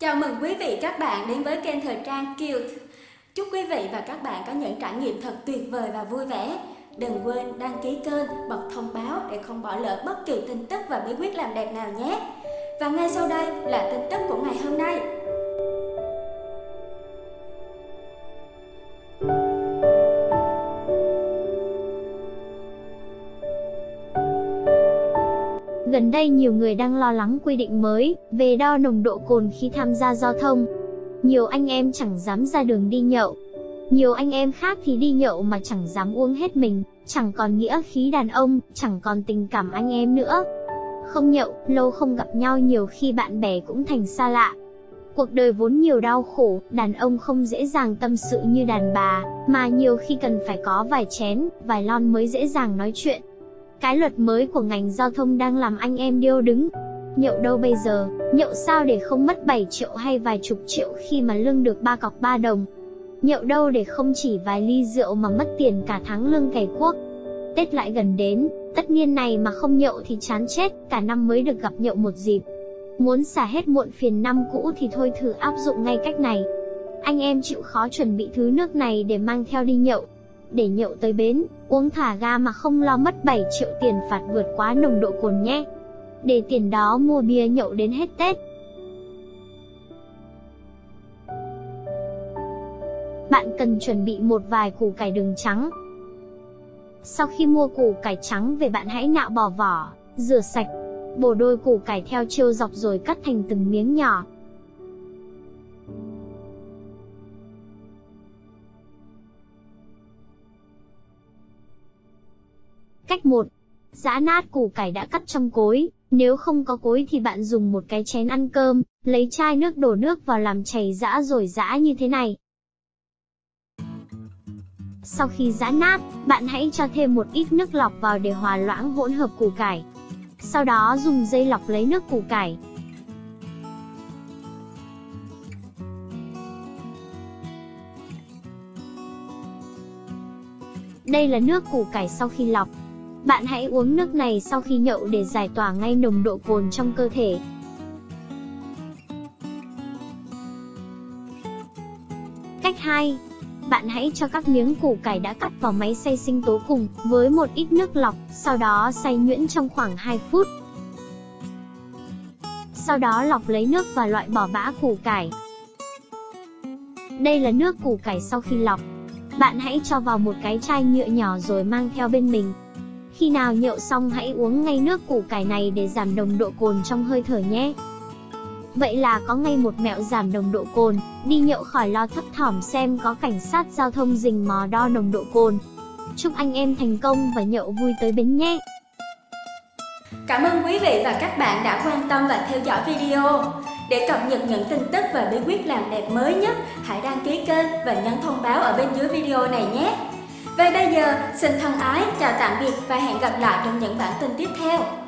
Chào mừng quý vị các bạn đến với kênh thời trang Cute. Chúc quý vị và các bạn có những trải nghiệm thật tuyệt vời và vui vẻ. Đừng quên đăng ký kênh, bật thông báo để không bỏ lỡ bất kỳ tin tức và bí quyết làm đẹp nào nhé. Và ngay sau đây là tin tức của ngày hôm nay. Gần đây nhiều người đang lo lắng quy định mới về đo nồng độ cồn khi tham gia giao thông. Nhiều anh em chẳng dám ra đường đi nhậu. Nhiều anh em khác thì đi nhậu mà chẳng dám uống hết mình, chẳng còn nghĩa khí đàn ông, chẳng còn tình cảm anh em nữa. Không nhậu, lâu không gặp nhau nhiều khi bạn bè cũng thành xa lạ. Cuộc đời vốn nhiều đau khổ, đàn ông không dễ dàng tâm sự như đàn bà, mà nhiều khi cần phải có vài chén, vài lon mới dễ dàng nói chuyện. Cái luật mới của ngành giao thông đang làm anh em điêu đứng. Nhậu đâu bây giờ, nhậu sao để không mất 7 triệu hay vài chục triệu khi mà lương được ba cọc 3 đồng. Nhậu đâu để không chỉ vài ly rượu mà mất tiền cả tháng lương cày cuốc. Tết lại gần đến, tất niên này mà không nhậu thì chán chết, cả năm mới được gặp nhậu một dịp. Muốn xả hết muộn phiền năm cũ thì thôi thử áp dụng ngay cách này. Anh em chịu khó chuẩn bị thứ nước này để mang theo đi nhậu, để nhậu tới bến, uống thả ga mà không lo mất 7 triệu tiền phạt vượt quá nồng độ cồn nhé. Để tiền đó mua bia nhậu đến hết Tết. Bạn cần chuẩn bị một vài củ cải đường trắng. Sau khi mua củ cải trắng về bạn hãy nạo bỏ vỏ, rửa sạch, bổ đôi củ cải theo chiều dọc rồi cắt thành từng miếng nhỏ, Cách 1. Giã nát củ cải đã cắt trong cối, nếu không có cối thì bạn dùng một cái chén ăn cơm, lấy chai nước đổ nước vào làm chảy giã rồi giã như thế này. Sau khi giã nát, bạn hãy cho thêm một ít nước lọc vào để hòa loãng hỗn hợp củ cải. Sau đó dùng dây lọc lấy nước củ cải. Đây là nước củ cải sau khi lọc. Bạn hãy uống nước này sau khi nhậu để giải tỏa ngay nồng độ cồn trong cơ thể. Cách 2. Bạn hãy cho các miếng củ cải đã cắt vào máy xay sinh tố cùng với một ít nước lọc, sau đó xay nhuyễn trong khoảng 2 phút. Sau đó lọc lấy nước và loại bỏ bã củ cải. Đây là nước củ cải sau khi lọc. Bạn hãy cho vào một cái chai nhựa nhỏ rồi mang theo bên mình. Khi nào nhậu xong hãy uống ngay nước củ cải này để giảm nồng độ cồn trong hơi thở nhé. Vậy là có ngay một mẹo giảm nồng độ cồn, đi nhậu khỏi lo thấp thỏm xem có cảnh sát giao thông rình mò đo nồng độ cồn. Chúc anh em thành công và nhậu vui tới bến nhé. Cảm ơn quý vị và các bạn đã quan tâm và theo dõi video. Để cập nhật những tin tức và bí quyết làm đẹp mới nhất, hãy đăng ký kênh và nhấn thông báo ở bên dưới video này nhé. Và bây giờ, xin thân ái, chào tạm biệt và hẹn gặp lại trong những bản tin tiếp theo.